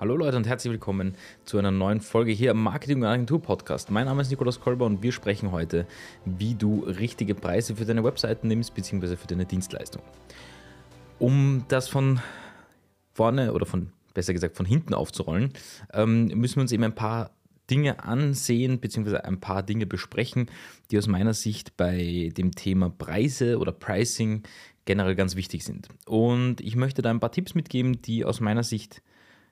Hallo Leute und herzlich willkommen zu einer neuen Folge hier am Marketing Agentur Podcast. Mein Name ist Nikolaus Kolber und wir sprechen heute, wie du richtige Preise für deine Webseiten nimmst bzw. für deine Dienstleistung. Um das von vorne oder von besser gesagt von hinten aufzurollen, ähm, müssen wir uns eben ein paar Dinge ansehen bzw. ein paar Dinge besprechen, die aus meiner Sicht bei dem Thema Preise oder Pricing generell ganz wichtig sind. Und ich möchte da ein paar Tipps mitgeben, die aus meiner Sicht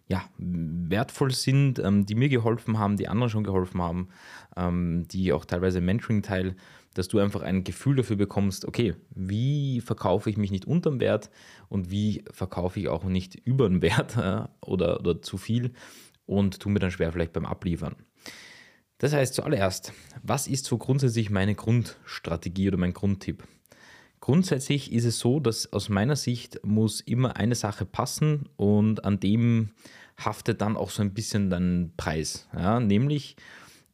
ja, wertvoll sind, ähm, die mir geholfen haben, die anderen schon geholfen haben, ähm, die auch teilweise Mentoring-Teil, dass du einfach ein Gefühl dafür bekommst, okay, wie verkaufe ich mich nicht unterm Wert und wie verkaufe ich auch nicht über den Wert äh, oder, oder zu viel und tu mir dann schwer vielleicht beim Abliefern. Das heißt zuallererst, was ist so grundsätzlich meine Grundstrategie oder mein Grundtipp? Grundsätzlich ist es so, dass aus meiner Sicht muss immer eine Sache passen und an dem haftet dann auch so ein bisschen dein Preis. Ja? Nämlich,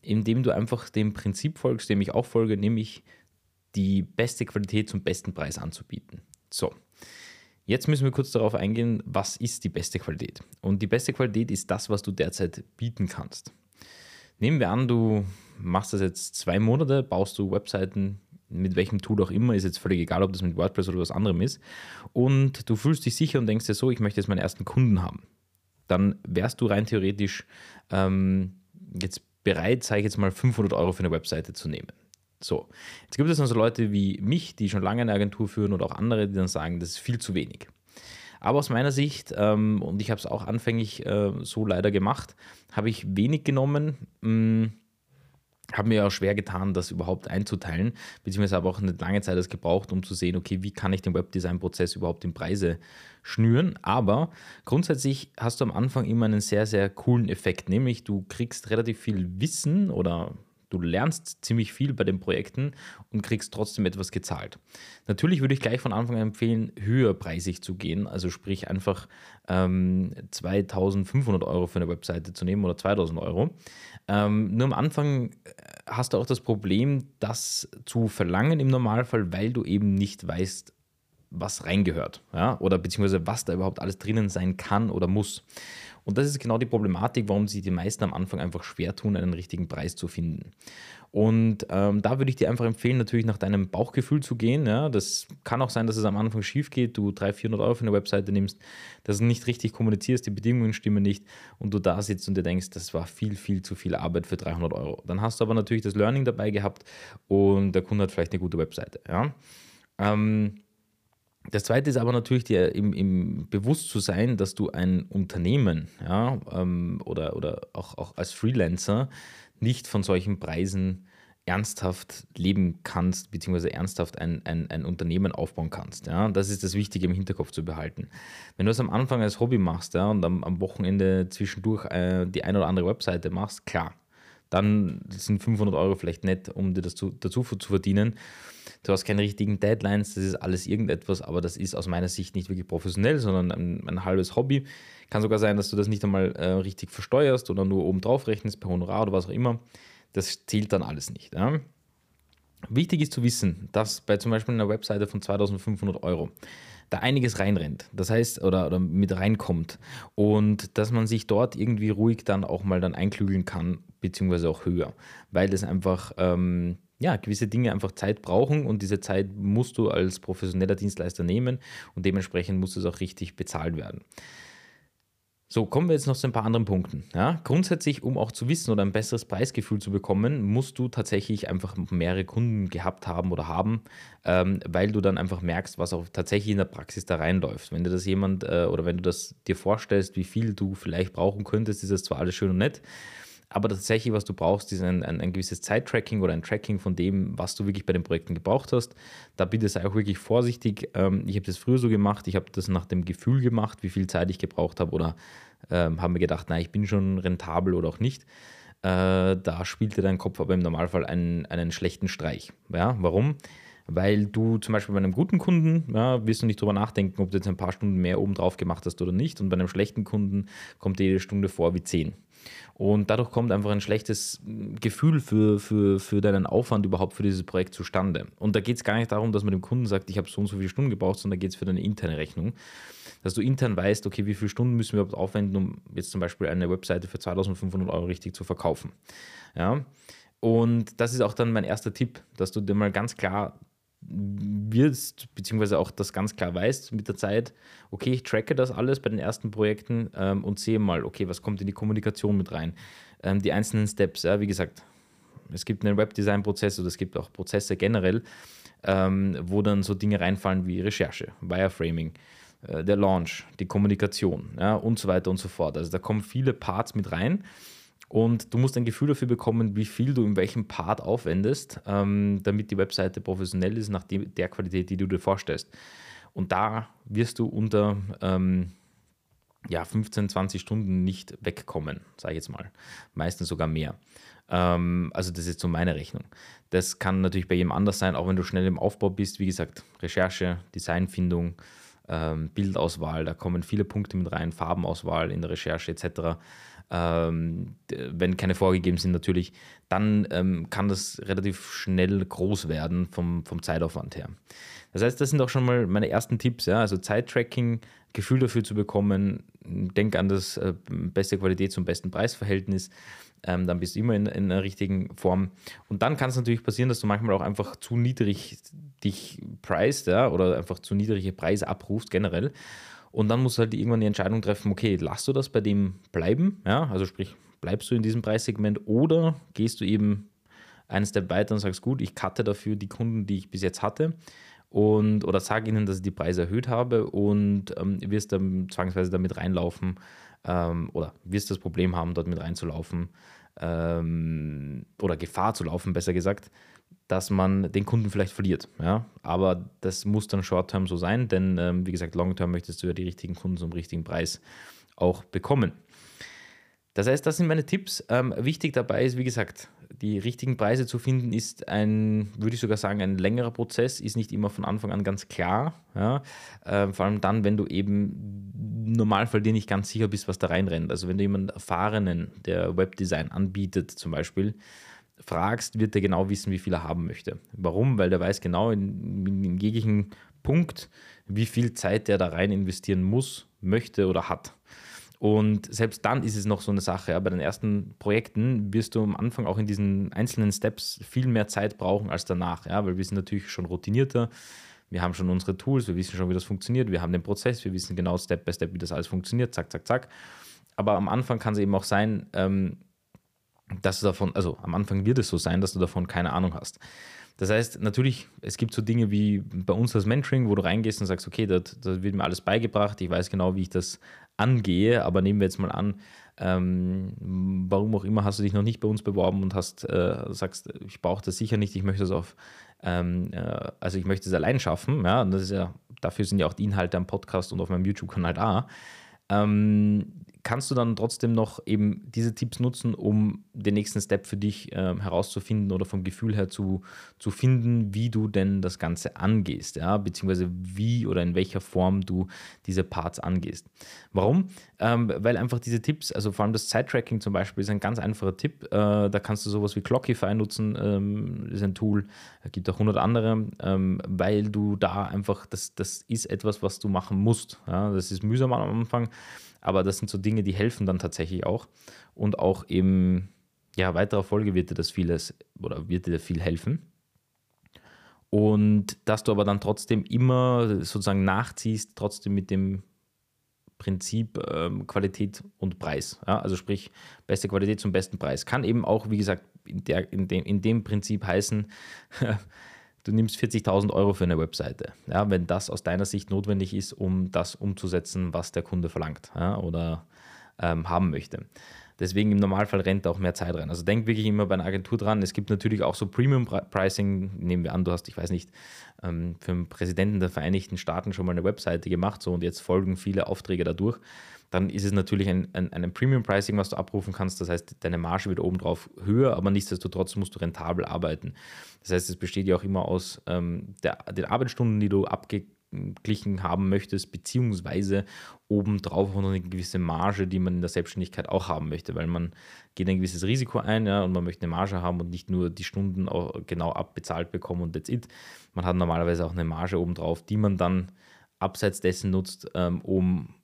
indem du einfach dem Prinzip folgst, dem ich auch folge, nämlich die beste Qualität zum besten Preis anzubieten. So, jetzt müssen wir kurz darauf eingehen, was ist die beste Qualität? Und die beste Qualität ist das, was du derzeit bieten kannst. Nehmen wir an, du machst das jetzt zwei Monate, baust du Webseiten mit welchem Tool auch immer, ist jetzt völlig egal, ob das mit WordPress oder was anderem ist. Und du fühlst dich sicher und denkst dir so, ich möchte jetzt meinen ersten Kunden haben. Dann wärst du rein theoretisch ähm, jetzt bereit, sage ich jetzt mal, 500 Euro für eine Webseite zu nehmen. So, jetzt gibt es also Leute wie mich, die schon lange eine Agentur führen oder auch andere, die dann sagen, das ist viel zu wenig. Aber aus meiner Sicht, ähm, und ich habe es auch anfänglich äh, so leider gemacht, habe ich wenig genommen. Mh, mm, habe mir auch schwer getan, das überhaupt einzuteilen, beziehungsweise habe auch eine lange Zeit das gebraucht, um zu sehen, okay, wie kann ich den Webdesign-Prozess überhaupt in Preise schnüren. Aber grundsätzlich hast du am Anfang immer einen sehr, sehr coolen Effekt, nämlich du kriegst relativ viel Wissen oder Du lernst ziemlich viel bei den Projekten und kriegst trotzdem etwas gezahlt. Natürlich würde ich gleich von Anfang an empfehlen, höherpreisig zu gehen, also sprich einfach ähm, 2500 Euro für eine Webseite zu nehmen oder 2000 Euro. Ähm, nur am Anfang äh, hast du auch das Problem, das zu verlangen im Normalfall, weil du eben nicht weißt, was reingehört, ja, oder beziehungsweise was da überhaupt alles drinnen sein kann oder muss. Und das ist genau die Problematik, warum sich die meisten am Anfang einfach schwer tun, einen richtigen Preis zu finden. Und ähm, da würde ich dir einfach empfehlen, natürlich nach deinem Bauchgefühl zu gehen. Ja, das kann auch sein, dass es am Anfang schief geht, du 300, 400 Euro für eine Webseite nimmst, dass du nicht richtig kommunizierst, die Bedingungen stimmen nicht und du da sitzt und dir denkst, das war viel, viel zu viel Arbeit für 300 Euro. Dann hast du aber natürlich das Learning dabei gehabt und der Kunde hat vielleicht eine gute Webseite. Ja. Ähm, das zweite ist aber natürlich dir im, im bewusst zu sein, dass du ein Unternehmen ja, ähm, oder, oder auch, auch als Freelancer nicht von solchen Preisen ernsthaft leben kannst, beziehungsweise ernsthaft ein, ein, ein Unternehmen aufbauen kannst. Ja? Das ist das Wichtige im Hinterkopf zu behalten. Wenn du es am Anfang als Hobby machst ja, und am, am Wochenende zwischendurch äh, die eine oder andere Webseite machst, klar, dann sind 500 Euro vielleicht nett, um dir das zu, dazu zu verdienen. Du hast keine richtigen Deadlines, das ist alles irgendetwas, aber das ist aus meiner Sicht nicht wirklich professionell, sondern ein, ein halbes Hobby. Kann sogar sein, dass du das nicht einmal äh, richtig versteuerst oder nur oben drauf rechnest per Honorar oder was auch immer. Das zählt dann alles nicht. Ja? Wichtig ist zu wissen, dass bei zum Beispiel einer Webseite von 2500 Euro da einiges reinrennt, das heißt, oder, oder mit reinkommt und dass man sich dort irgendwie ruhig dann auch mal dann einklügeln kann, beziehungsweise auch höher, weil es einfach ähm, ja, gewisse Dinge einfach Zeit brauchen und diese Zeit musst du als professioneller Dienstleister nehmen und dementsprechend muss es auch richtig bezahlt werden. So, kommen wir jetzt noch zu ein paar anderen Punkten. Ja, grundsätzlich, um auch zu wissen oder ein besseres Preisgefühl zu bekommen, musst du tatsächlich einfach mehrere Kunden gehabt haben oder haben, ähm, weil du dann einfach merkst, was auch tatsächlich in der Praxis da reinläuft. Wenn dir das jemand äh, oder wenn du das dir vorstellst, wie viel du vielleicht brauchen könntest, ist das zwar alles schön und nett, aber tatsächlich, was du brauchst, ist ein, ein, ein gewisses Zeittracking oder ein Tracking von dem, was du wirklich bei den Projekten gebraucht hast. Da bitte sei auch wirklich vorsichtig. Ähm, ich habe das früher so gemacht, ich habe das nach dem Gefühl gemacht, wie viel Zeit ich gebraucht habe oder ähm, habe mir gedacht, na, ich bin schon rentabel oder auch nicht. Äh, da spielte dein Kopf aber im Normalfall einen, einen schlechten Streich. Ja, warum? Weil du zum Beispiel bei einem guten Kunden ja, wirst du nicht drüber nachdenken, ob du jetzt ein paar Stunden mehr oben drauf gemacht hast oder nicht. Und bei einem schlechten Kunden kommt jede Stunde vor wie zehn. Und dadurch kommt einfach ein schlechtes Gefühl für, für, für deinen Aufwand überhaupt für dieses Projekt zustande. Und da geht es gar nicht darum, dass man dem Kunden sagt, ich habe so und so viele Stunden gebraucht, sondern da geht es für deine interne Rechnung. dass du intern weißt, okay, wie viele Stunden müssen wir überhaupt aufwenden, um jetzt zum Beispiel eine Webseite für 2500 Euro richtig zu verkaufen. Ja? Und das ist auch dann mein erster Tipp, dass du dir mal ganz klar wirst, beziehungsweise auch das ganz klar weißt mit der Zeit, okay, ich tracke das alles bei den ersten Projekten ähm, und sehe mal, okay, was kommt in die Kommunikation mit rein. Ähm, die einzelnen Steps, ja, wie gesagt, es gibt einen Webdesign-Prozess oder es gibt auch Prozesse generell, ähm, wo dann so Dinge reinfallen wie Recherche, Wireframing, äh, der Launch, die Kommunikation ja, und so weiter und so fort. Also da kommen viele Parts mit rein und du musst ein Gefühl dafür bekommen, wie viel du in welchem Part aufwendest, ähm, damit die Webseite professionell ist, nach dem, der Qualität, die du dir vorstellst. Und da wirst du unter ähm, ja, 15, 20 Stunden nicht wegkommen, sage ich jetzt mal. Meistens sogar mehr. Ähm, also das ist so meine Rechnung. Das kann natürlich bei jedem anders sein, auch wenn du schnell im Aufbau bist. Wie gesagt, Recherche, Designfindung, ähm, Bildauswahl, da kommen viele Punkte mit rein, Farbenauswahl in der Recherche etc ähm, wenn keine vorgegeben sind natürlich, dann ähm, kann das relativ schnell groß werden vom, vom Zeitaufwand her. Das heißt, das sind auch schon mal meine ersten Tipps. Ja? Also Zeittracking, Gefühl dafür zu bekommen, denk an das äh, beste Qualität zum besten Preisverhältnis, ähm, dann bist du immer in, in einer richtigen Form. Und dann kann es natürlich passieren, dass du manchmal auch einfach zu niedrig dich preist ja? oder einfach zu niedrige Preise abrufst generell. Und dann musst du halt irgendwann die Entscheidung treffen, okay, lass du das bei dem bleiben, ja, also sprich, bleibst du in diesem Preissegment oder gehst du eben einen Step weiter und sagst, gut, ich cutte dafür die Kunden, die ich bis jetzt hatte und oder sage ihnen, dass ich die Preise erhöht habe und ähm, wirst dann zwangsweise damit reinlaufen ähm, oder wirst das Problem haben, dort mit reinzulaufen ähm, oder Gefahr zu laufen, besser gesagt, dass man den Kunden vielleicht verliert. Ja? Aber das muss dann Short-Term so sein, denn ähm, wie gesagt, Long-Term möchtest du ja die richtigen Kunden zum richtigen Preis auch bekommen. Das heißt, das sind meine Tipps. Ähm, wichtig dabei ist, wie gesagt, die richtigen Preise zu finden, ist ein, würde ich sogar sagen, ein längerer Prozess, ist nicht immer von Anfang an ganz klar. Ja? Äh, vor allem dann, wenn du eben im Normalfall dir nicht ganz sicher bist, was da reinrennt. Also wenn du jemanden Erfahrenen, der Webdesign anbietet zum Beispiel, fragst, wird er genau wissen, wie viel er haben möchte. Warum? Weil der weiß genau in, in jeglichen Punkt, wie viel Zeit der da rein investieren muss, möchte oder hat. Und selbst dann ist es noch so eine Sache. Ja, bei den ersten Projekten wirst du am Anfang auch in diesen einzelnen Steps viel mehr Zeit brauchen als danach. Ja, weil wir sind natürlich schon routinierter. Wir haben schon unsere Tools, wir wissen schon, wie das funktioniert. Wir haben den Prozess, wir wissen genau Step by Step, wie das alles funktioniert. Zack, zack, zack. Aber am Anfang kann es eben auch sein, ähm, dass du davon, also am Anfang wird es so sein, dass du davon keine Ahnung hast. Das heißt, natürlich, es gibt so Dinge wie bei uns das Mentoring, wo du reingehst und sagst, okay, da wird mir alles beigebracht, ich weiß genau, wie ich das angehe, aber nehmen wir jetzt mal an, ähm, warum auch immer hast du dich noch nicht bei uns beworben und hast, äh, sagst, ich brauche das sicher nicht, ich möchte das auf, ähm, äh, also ich möchte es allein schaffen, ja, und das ist ja, dafür sind ja auch die Inhalte am Podcast und auf meinem YouTube-Kanal da. Ähm, kannst du dann trotzdem noch eben diese Tipps nutzen, um den nächsten Step für dich äh, herauszufinden oder vom Gefühl her zu, zu finden, wie du denn das Ganze angehst, ja, beziehungsweise wie oder in welcher Form du diese Parts angehst. Warum? Ähm, weil einfach diese Tipps, also vor allem das Side-Tracking zum Beispiel, ist ein ganz einfacher Tipp. Äh, da kannst du sowas wie Clockify nutzen, ähm, ist ein Tool, es gibt auch 100 andere, ähm, weil du da einfach, das, das ist etwas, was du machen musst. Ja? Das ist mühsam am Anfang aber das sind so Dinge, die helfen dann tatsächlich auch. Und auch im ja, weiterer Folge wird dir das vieles oder wird dir viel helfen. Und dass du aber dann trotzdem immer sozusagen nachziehst, trotzdem mit dem Prinzip ähm, Qualität und Preis. Ja? Also sprich, beste Qualität zum besten Preis. Kann eben auch, wie gesagt, in, der, in, dem, in dem Prinzip heißen, du nimmst 40.000 Euro für eine Webseite, ja, wenn das aus deiner Sicht notwendig ist, um das umzusetzen, was der Kunde verlangt ja, oder ähm, haben möchte. Deswegen im Normalfall rennt auch mehr Zeit rein. Also denk wirklich immer bei einer Agentur dran. Es gibt natürlich auch so Premium-Pricing. Nehmen wir an, du hast, ich weiß nicht, ähm, für den Präsidenten der Vereinigten Staaten schon mal eine Webseite gemacht so und jetzt folgen viele Aufträge dadurch dann ist es natürlich ein, ein, ein Premium-Pricing, was du abrufen kannst. Das heißt, deine Marge wird obendrauf höher, aber nichtsdestotrotz musst du rentabel arbeiten. Das heißt, es besteht ja auch immer aus ähm, der, den Arbeitsstunden, die du abgeglichen haben möchtest, beziehungsweise obendrauf auch noch eine gewisse Marge, die man in der Selbstständigkeit auch haben möchte, weil man geht ein gewisses Risiko ein ja, und man möchte eine Marge haben und nicht nur die Stunden genau abbezahlt bekommen und that's it. Man hat normalerweise auch eine Marge obendrauf, die man dann abseits dessen nutzt, ähm, um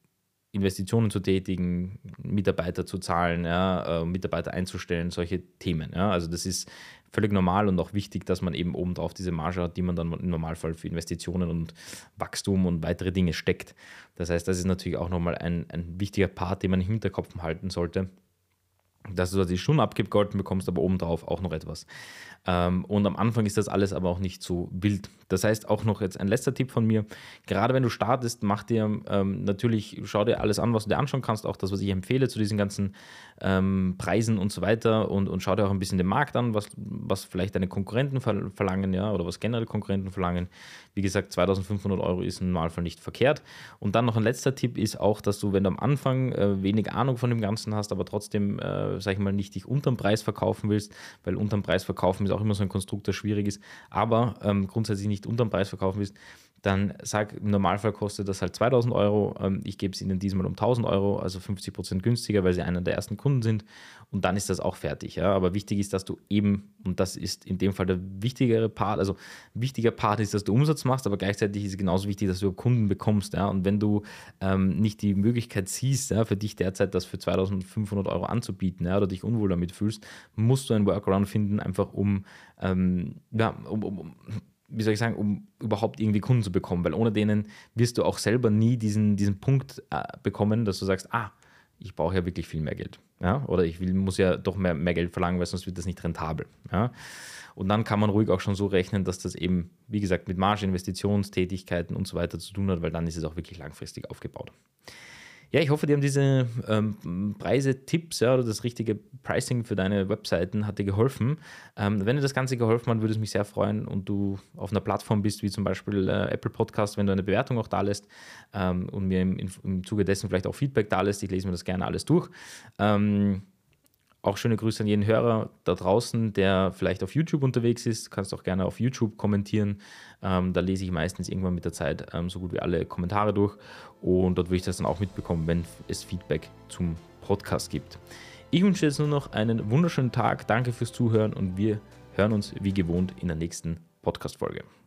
Investitionen zu tätigen, Mitarbeiter zu zahlen, ja, äh, Mitarbeiter einzustellen, solche Themen. Ja. Also das ist völlig normal und auch wichtig, dass man eben obendrauf diese Marge hat, die man dann im Normalfall für Investitionen und Wachstum und weitere Dinge steckt. Das heißt, das ist natürlich auch nochmal ein, ein wichtiger Part, den man im Hinterkopf halten sollte dass du da die Stunden abgegolten bekommst, aber obendrauf auch noch etwas. Ähm, und am Anfang ist das alles aber auch nicht so wild. Das heißt auch noch jetzt ein letzter Tipp von mir. Gerade wenn du startest, mach dir ähm, natürlich, schau dir alles an, was du dir anschauen kannst, auch das, was ich empfehle zu diesen ganzen ähm, Preisen und so weiter und, und schau dir auch ein bisschen den Markt an, was, was vielleicht deine Konkurrenten verlangen, ja, oder was generell Konkurrenten verlangen. Wie gesagt, 2500 Euro ist im Normalfall nicht verkehrt. Und dann noch ein letzter Tipp ist auch, dass du, wenn du am Anfang äh, wenig Ahnung von dem Ganzen hast, aber trotzdem, äh, sag ich mal, nicht dich unterm Preis verkaufen willst, weil unterm Preis verkaufen ist auch immer so ein Konstrukt, das schwierig ist, aber ähm, grundsätzlich nicht unterm Preis verkaufen willst, dann sag, im Normalfall kostet das halt 2000 Euro. Ähm, ich gebe es Ihnen diesmal um 1000 Euro, also 50 Prozent günstiger, weil Sie einer der ersten Kunden sind. Und dann ist das auch fertig. Ja? Aber wichtig ist, dass du eben, und das ist in dem Fall der wichtigere Part, also wichtiger Part ist, dass du Umsatz machst, aber gleichzeitig ist es genauso wichtig, dass du Kunden bekommst. Ja? Und wenn du ähm, nicht die Möglichkeit siehst, ja, für dich derzeit das für 2500 Euro anzubieten ja, oder dich unwohl damit fühlst, musst du einen Workaround finden, einfach um, ähm, ja, um, um wie soll ich sagen, um überhaupt irgendwie Kunden zu bekommen, weil ohne denen wirst du auch selber nie diesen, diesen Punkt äh, bekommen, dass du sagst, ah, ich brauche ja wirklich viel mehr Geld. Ja? Oder ich will, muss ja doch mehr, mehr Geld verlangen, weil sonst wird das nicht rentabel. Ja? Und dann kann man ruhig auch schon so rechnen, dass das eben, wie gesagt, mit Marge, Investitionstätigkeiten und so weiter zu tun hat, weil dann ist es auch wirklich langfristig aufgebaut. Ja, ich hoffe, dir haben diese ähm, Preise, Tipps ja, oder das richtige Pricing für deine Webseiten hat dir geholfen. Ähm, wenn dir das Ganze geholfen hat, würde es mich sehr freuen und du auf einer Plattform bist, wie zum Beispiel äh, Apple Podcast, wenn du eine Bewertung auch da lässt ähm, und mir im, im Zuge dessen vielleicht auch Feedback da lässt. Ich lese mir das gerne alles durch. Ähm, auch schöne Grüße an jeden Hörer da draußen, der vielleicht auf YouTube unterwegs ist. Du kannst auch gerne auf YouTube kommentieren. Ähm, da lese ich meistens irgendwann mit der Zeit ähm, so gut wie alle Kommentare durch. Und dort würde ich das dann auch mitbekommen, wenn es Feedback zum Podcast gibt. Ich wünsche jetzt nur noch einen wunderschönen Tag. Danke fürs Zuhören und wir hören uns wie gewohnt in der nächsten Podcast-Folge.